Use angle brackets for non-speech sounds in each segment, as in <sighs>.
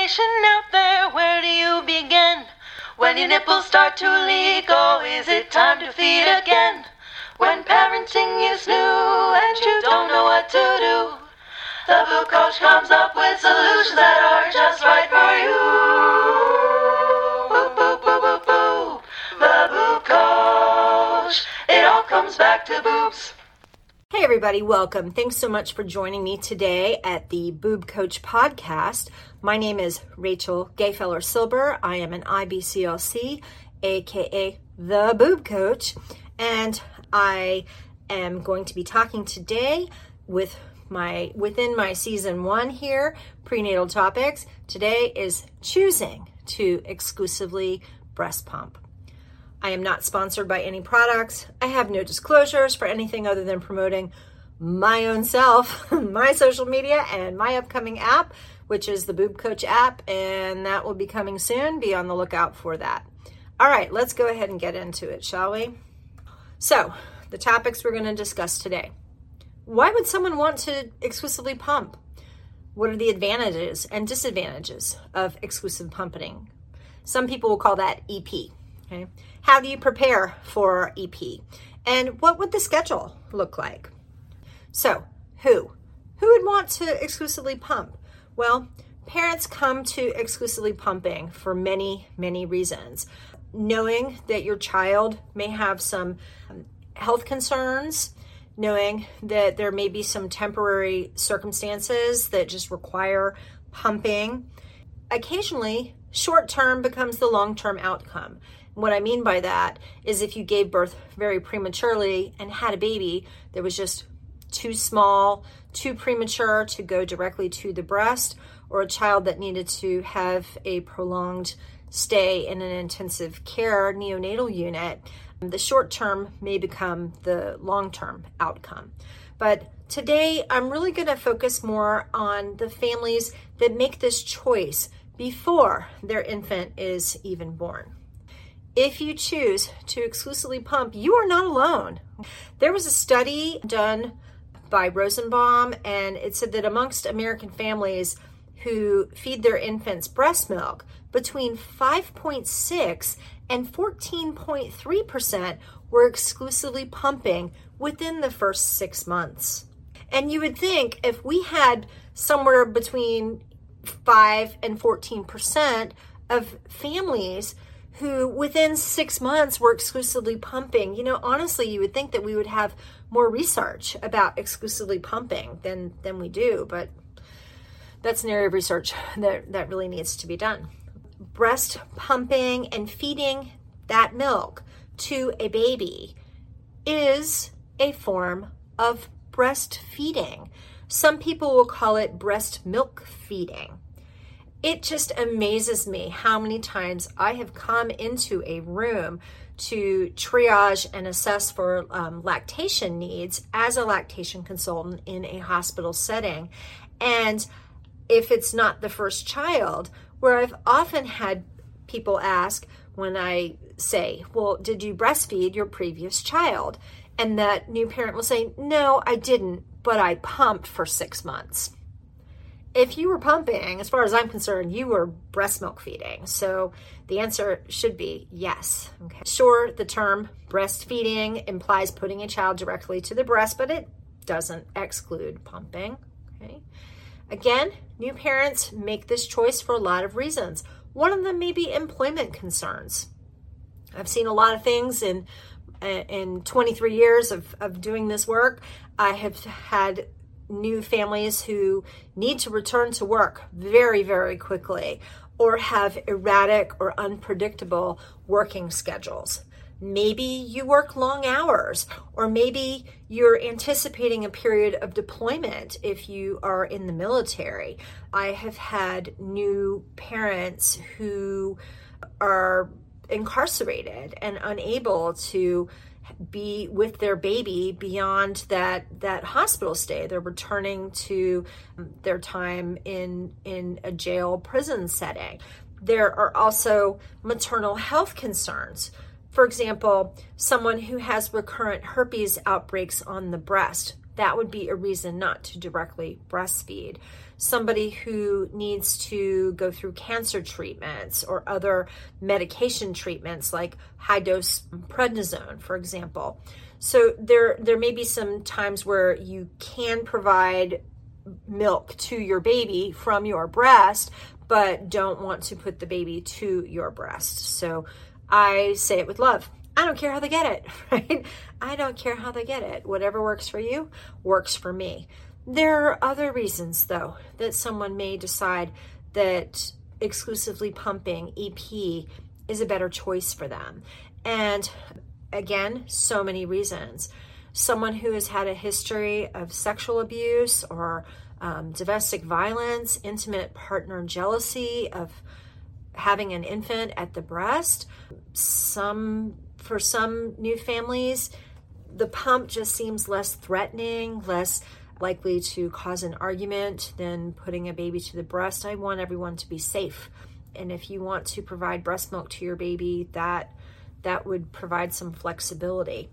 information out there. Where do you begin? When your nipples start to leak, oh, is it time to feed again? When parenting is new and you don't know what to do, the Boob Coach comes up with solutions that are just right for you. Boop, boop, boop, boop, boop. The Boob Coach. It all comes back to boobs. Hey, everybody, welcome. Thanks so much for joining me today at the Boob Coach podcast. My name is Rachel Gayfeller Silber. I am an IBCLC, aka the Boob Coach, and I am going to be talking today with my within my season one here prenatal topics. Today is choosing to exclusively breast pump. I am not sponsored by any products. I have no disclosures for anything other than promoting my own self, <laughs> my social media, and my upcoming app, which is the Boob Coach app, and that will be coming soon. Be on the lookout for that. All right, let's go ahead and get into it, shall we? So, the topics we're going to discuss today. Why would someone want to exclusively pump? What are the advantages and disadvantages of exclusive pumping? Some people will call that EP. Okay. How do you prepare for EP? And what would the schedule look like? So, who? Who would want to exclusively pump? Well, parents come to exclusively pumping for many, many reasons. Knowing that your child may have some um, health concerns, knowing that there may be some temporary circumstances that just require pumping. Occasionally, short term becomes the long term outcome. What I mean by that is if you gave birth very prematurely and had a baby that was just too small, too premature to go directly to the breast, or a child that needed to have a prolonged stay in an intensive care neonatal unit, the short term may become the long term outcome. But today, I'm really going to focus more on the families that make this choice before their infant is even born. If you choose to exclusively pump, you are not alone. There was a study done by Rosenbaum, and it said that amongst American families who feed their infants breast milk, between 5.6 and 14.3% were exclusively pumping within the first six months. And you would think if we had somewhere between 5 and 14% of families who within six months were exclusively pumping. You know, honestly, you would think that we would have more research about exclusively pumping than than we do, but that's an area of research that, that really needs to be done. Breast pumping and feeding that milk to a baby is a form of breastfeeding. Some people will call it breast milk feeding it just amazes me how many times I have come into a room to triage and assess for um, lactation needs as a lactation consultant in a hospital setting. And if it's not the first child, where I've often had people ask when I say, Well, did you breastfeed your previous child? And that new parent will say, No, I didn't, but I pumped for six months if you were pumping, as far as I'm concerned, you were breast milk feeding. So the answer should be yes. Okay. Sure, the term breastfeeding implies putting a child directly to the breast, but it doesn't exclude pumping. Okay. Again, new parents make this choice for a lot of reasons. One of them may be employment concerns. I've seen a lot of things in uh, in 23 years of, of doing this work. I have had new families who need to return to work very, very quickly or have erratic or unpredictable working schedules. Maybe you work long hours, or maybe you're anticipating a period of deployment if you are in the military. I have had new parents who are incarcerated and unable to be with their baby beyond that that hospital stay. They're returning to um, their time in in a jail prison setting. There are also maternal health concerns. For example someone who has recurrent herpes outbreaks on the breast that would be a reason not to directly breastfeed. Somebody who needs to go through cancer treatments or other medication treatments like high dose prednisone, for example. So there there may be some times where you can provide milk to your baby from your breast, but don't want to put the baby to your breast. So I say it with love. I don't care how they get it, <laughs> right? I don't care how they get it. Whatever works for you works for me. There are other reasons, though, that someone may decide that exclusively pumping EP is a better choice for them. And again, so many reasons. Someone who has had a history of sexual abuse or um, domestic violence, intimate partner jealousy, of having an infant at the breast. Some, for some new families, the pump just seems less threatening, less likely to cause an argument than putting a baby to the breast. I want everyone to be safe. And if you want to provide breast milk to your baby, that that would provide some flexibility.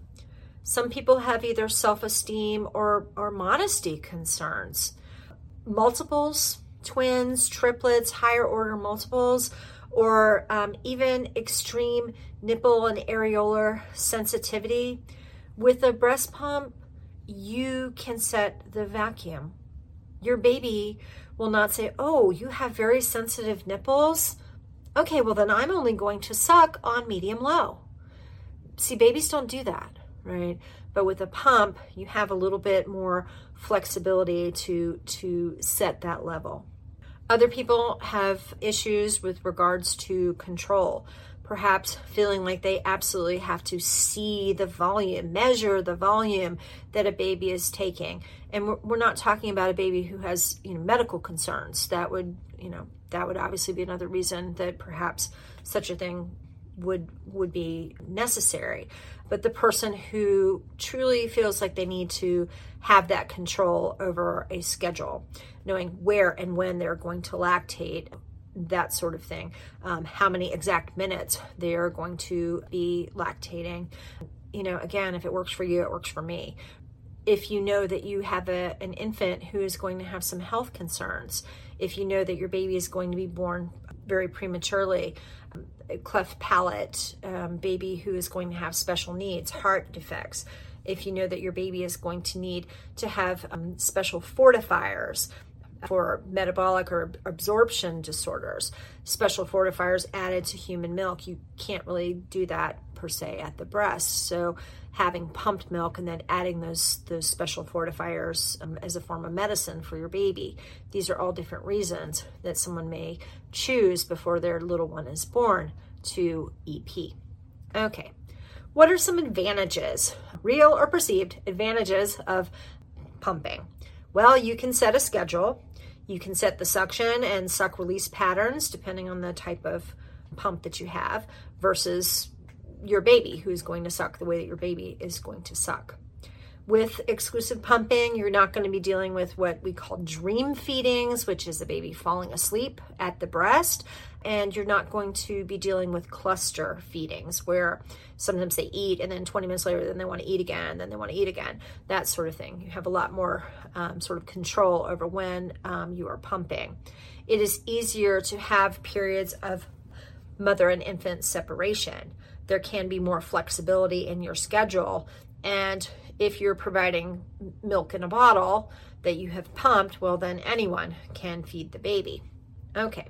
Some people have either self-esteem or, or modesty concerns multiples, twins, triplets, higher order multiples, or um, even extreme nipple and areolar sensitivity. With a breast pump, you can set the vacuum. Your baby will not say, Oh, you have very sensitive nipples. Okay, well, then I'm only going to suck on medium low. See, babies don't do that, right? But with a pump, you have a little bit more flexibility to to set that level. Other people have issues with regards to control, perhaps feeling like they absolutely have to see the volume, measure the volume that a baby is taking. And we're, not talking about a baby who has you know medical concerns. That would you know that would obviously be another reason that perhaps such a thing would would be necessary but the person who truly feels like they need to have that control over a schedule, knowing where and when they're going to lactate, that sort of thing, um, how many exact minutes they are going to be lactating. You know, again, if it works for you, it works for me. If you know that you have a, an infant who is going to have some health concerns, if you know that your baby is going to be born very prematurely, cleft palate um, baby who is going to have special needs, heart defects, if you know that your baby is going to need to have um, special fortifiers for metabolic or absorption disorders, special fortifiers added to human milk, you can't really do that per se at the breast. So having pumped milk and then adding those those special fortifiers um, as a form of medicine for your baby. These are all different reasons that someone may choose before their little one is born to EP. Okay. What are some advantages, real or perceived advantages of pumping? Well, you can set a schedule. You can set the suction and suck release patterns depending on the type of pump that you have versus your baby who's going to suck the way that your baby is going to suck. With exclusive pumping, you're not going to be dealing with what we call dream feedings, which is the baby falling asleep at the breast. And you're not going to be dealing with cluster feedings where sometimes they eat and then 20 minutes later, then they want to eat again, then they want to eat again, that sort of thing. You have a lot more um, sort of control over when um, you are pumping. It is easier to have periods of mother and infant separation there can be more flexibility in your schedule. And if you're providing milk in a bottle that you have pumped, well, then anyone can feed the baby. Okay.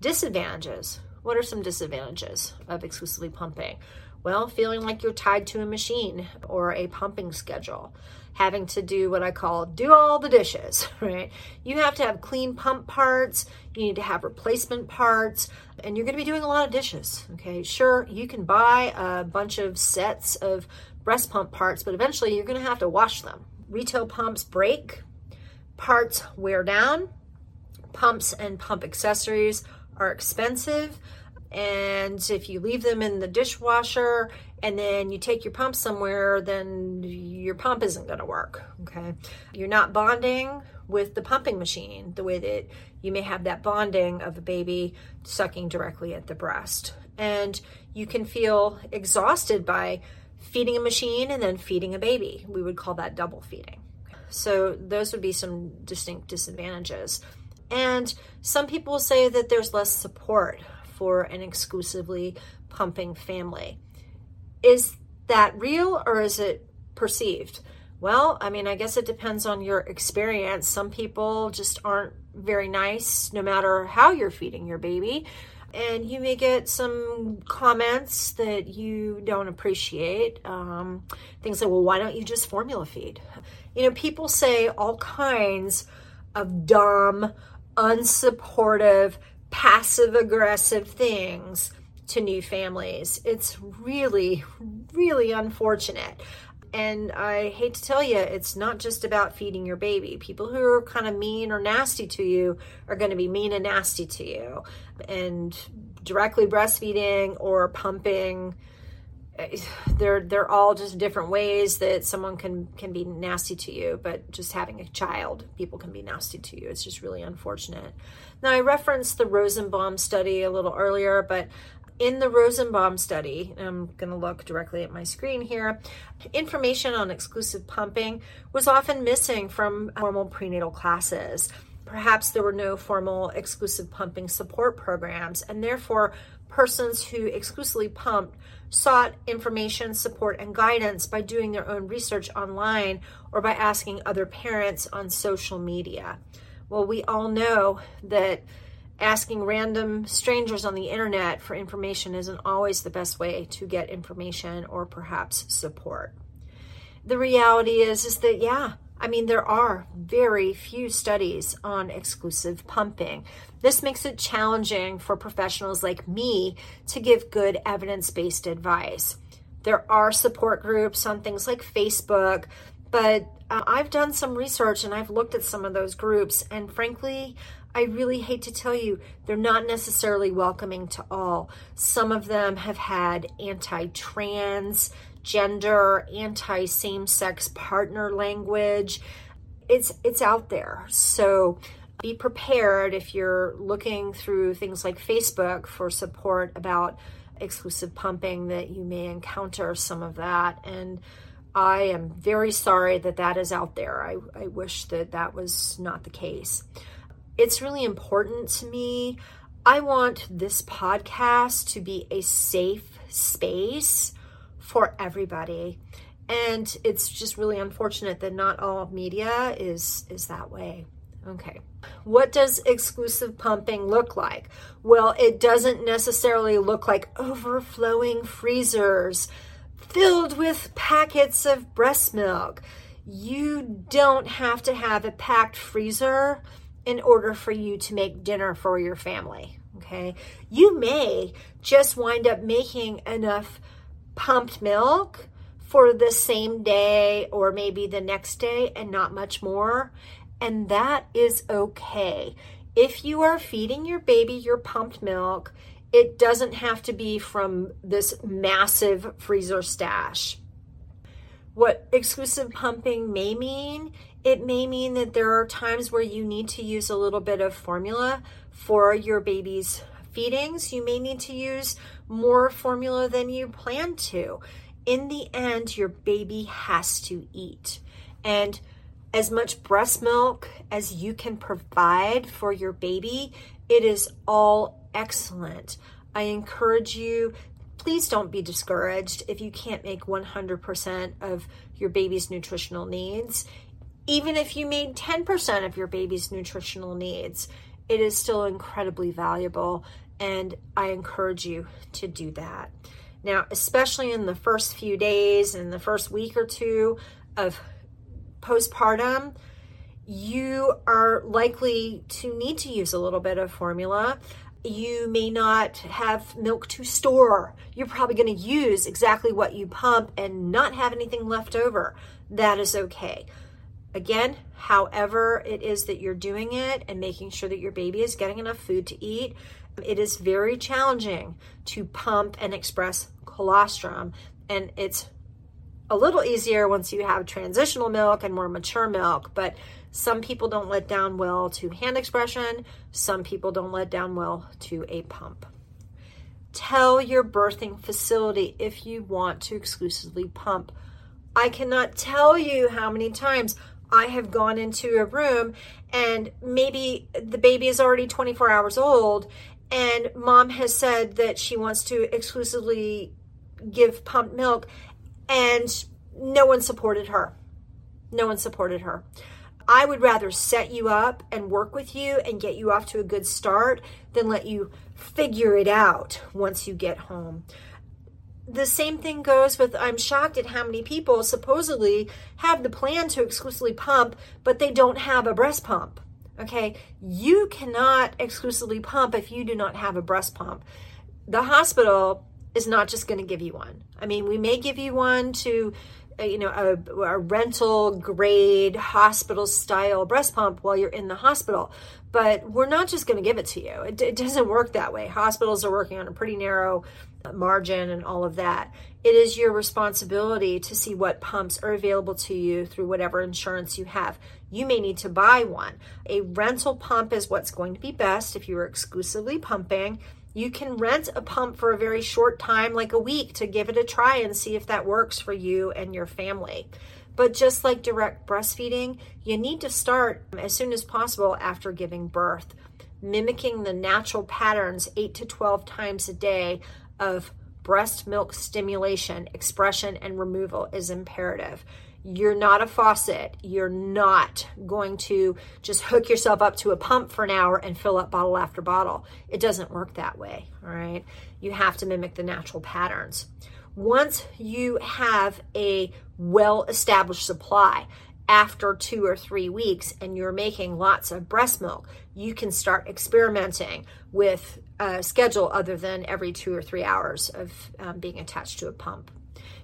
Disadvantages. What are some disadvantages of exclusively pumping? Well, feeling like you're tied to a machine or a pumping schedule, having to do what I call do all the dishes, <laughs> right? You have to have clean pump parts, you need to have replacement parts, and you're going to be doing a lot of dishes, okay? Sure, you can buy a bunch of sets of breast pump parts, but eventually you're going to have to wash them. Retail pumps break, parts wear down, pumps and pump accessories are expensive and if you leave them in the dishwasher and then you take your pump somewhere, then your pump isn't going to work. Okay. You're not bonding with the pumping machine the way that you may have that bonding of a baby sucking directly at the breast. And you can feel exhausted by feeding a machine and then feeding a baby. We would call that double feeding. So those would be some distinct disadvantages. And some people say that there's less support for an exclusively pumping family. Is that real or is it perceived? Well, I mean, I guess it depends on your experience. Some people just aren't very nice no matter how you're feeding your baby. And you may get some comments that you don't appreciate. Um, things like, well, why don't you just formula feed? You know, people say all kinds of dumb, unsupportive, passive aggressive things to new families. It's really, really unfortunate. And I hate to tell you, it's not just about feeding your baby. People who are kind of mean or nasty to you are going to be mean and nasty to you. And directly breastfeeding or pumping, <sighs> they're they're all just different ways that someone can can be nasty to you. But just having a child, people can be nasty to you. It's just really unfortunate. Now I referenced the Rosenbaum study a little earlier, but in the Rosenbaum study, I'm going to look directly at my screen here, information on exclusive pumping was often missing from formal prenatal classes. Perhaps there were no formal exclusive pumping support programs, and therefore, persons who exclusively pumped sought information, support, and guidance by doing their own research online or by asking other parents on social media. Well, we all know that asking random strangers on the internet for information isn't always the best way to get information or perhaps support. The reality is is that yeah, I mean there are very few studies on exclusive pumping. This makes it challenging for professionals like me to give good evidence-based advice. There are support groups on things like Facebook, but uh, I've done some research and I've looked at some of those groups and frankly, I really hate to tell you, they're not necessarily welcoming to all. Some of them have had anti trans, gender, anti same sex partner language. It's, it's out there. So be prepared if you're looking through things like Facebook for support about exclusive pumping that you may encounter some of that. And I am very sorry that that is out there. I, I wish that that was not the case it's really important to me. I want this podcast to be a safe space for everybody. And it's just really unfortunate that not all media is is that way. Okay. What does exclusive pumping look like? Well, it doesn't necessarily look like overflowing freezers filled with packets of breast milk. You don't have to have a packed freezer in order for you to make dinner for your family. Okay. You may just wind up making enough pumped milk for the same day or maybe the next day and not much more. And that is okay. If you are feeding your baby your pumped milk, it doesn't have to be from this massive freezer stash. What exclusive pumping may mean it may mean that there are times where you need to use a little bit of formula for your baby's feedings. You may need to use more formula than you plan to. In the end, your baby has to eat. And as much breast milk as you can provide for your baby, it is all excellent. I encourage you please don't be discouraged if you can't make 100% of your baby's nutritional needs even if you made 10% of your baby's nutritional needs, it is still incredibly valuable. And I encourage you to do that. Now, especially in the first few days and the first week or two of postpartum, you are likely to need to use a little bit of formula. You may not have milk to store. You're probably going to use exactly what you pump and not have anything left over. That is okay. Again, however it is that you're doing it and making sure that your baby is getting enough food to eat, it is very challenging to pump and express colostrum. And it's a little easier once you have transitional milk and more mature milk, but some people don't let down well to hand expression, some people don't let down well to a pump. Tell your birthing facility if you want to exclusively pump. I cannot tell you how many times I have gone into a room and maybe the baby is already 24 hours old and mom has said that she wants to exclusively give pumped milk and no one supported her. No one supported her. I would rather set you up and work with you and get you off to a good start than let you figure it out once you get home. The same thing goes with I'm shocked at how many people supposedly have the plan to exclusively pump, but they don't have a breast pump. Okay, you cannot exclusively pump if you do not have a breast pump. The hospital is not just going to give you one. I mean, we may give you one to uh, you know a, a, rental grade hospital style breast pump while you're in the hospital but we're not just going to give it to you it, it, doesn't work that way hospitals are working on a pretty narrow margin and all of that it is your responsibility to see what pumps are available to you through whatever insurance you have. You may need to buy one. A rental pump is what's going to be best. If you are exclusively pumping you can rent a pump for a very short time, like a week, to give it a try and see if that works for you and your family. But just like direct breastfeeding, you need to start as soon as possible after giving birth, mimicking the natural patterns 8 to 12 times a day of breast milk stimulation, expression, and removal is imperative. You're not a faucet. You're not going to just hook yourself up to a pump for an hour and fill up bottle after bottle. It doesn't work that way, all right? You have to mimic the natural patterns. Once you have a well established supply, after two or three weeks and you're making lots of breast milk, you can start experimenting with a schedule other than every two or three hours of um, being attached to a pump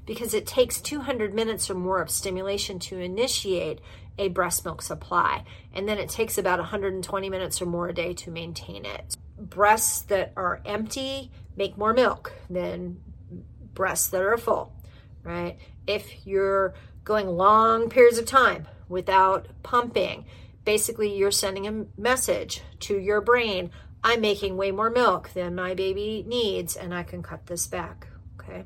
because it takes 200 minutes or more of stimulation to initiate a breast milk supply. And then it takes about 120 minutes or more a day to maintain it. Breasts that are empty make more milk than breasts that are full, right? If you're going long periods of time without pumping, basically you're sending a message to your brain I'm making way more milk than my baby needs, and I can cut this back. Okay.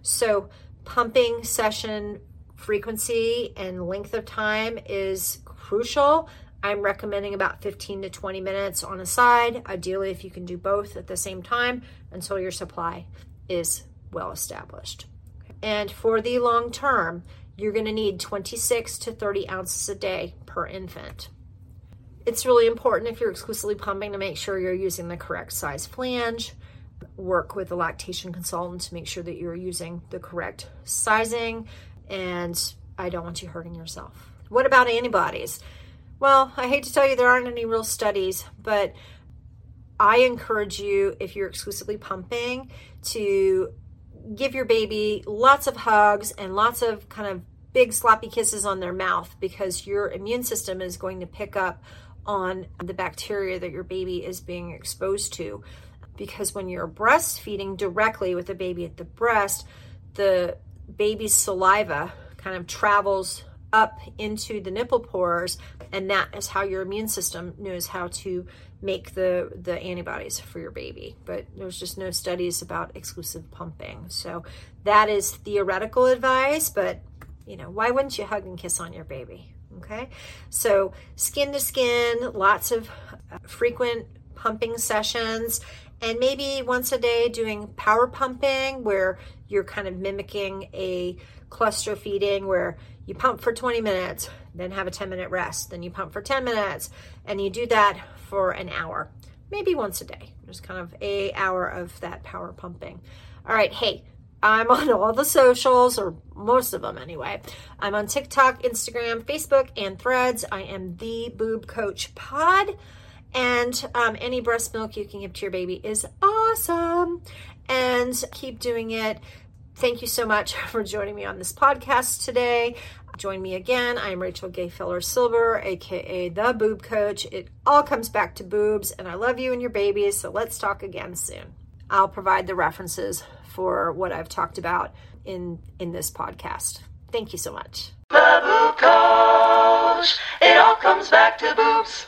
So, pumping session frequency and length of time is crucial. I'm recommending about 15 to 20 minutes on a side, ideally, if you can do both at the same time until your supply is well established. And for the long term, you're going to need 26 to 30 ounces a day per infant. It's really important if you're exclusively pumping to make sure you're using the correct size flange, work with a lactation consultant to make sure that you're using the correct sizing and I don't want you hurting yourself. What about antibodies? Well, I hate to tell you there aren't any real studies, but I encourage you, if you're exclusively pumping, to give your baby lots of hugs and lots of kind of big sloppy kisses on their mouth because your immune system is going to pick up on the bacteria that your baby is being exposed to. Because when you're breastfeeding directly with the baby at the breast, the baby's saliva kind of travels up into the nipple pores and that is how your immune system knows how to make the the antibodies for your baby. But there's just no studies about exclusive pumping. So that is theoretical advice but you know why wouldn't you hug and kiss on your baby okay so skin to skin lots of uh, frequent pumping sessions and maybe once a day doing power pumping where you're kind of mimicking a cluster feeding where you pump for 20 minutes, then have a 10 minute rest, then you pump for 10 minutes, and you do that for an hour, maybe once a day. Just kind of a hour of that power pumping. All right, hey, I'm on all the socials, or most of them anyway. I'm on TikTok, Instagram, Facebook, and Threads. I am the Boob Coach Pod. And um, any breast milk you can give to your baby is awesome. And keep doing it. Thank you so much <laughs> for joining me on this podcast today. Join me again. I'm Rachel Gayfeller Silver, aka the Boob Coach. It all comes back to boobs, and I love you and your babies. So let's talk again soon. I'll provide the references for what I've talked about in in this podcast. Thank you so much. The Boob Coach. It all comes back to boobs.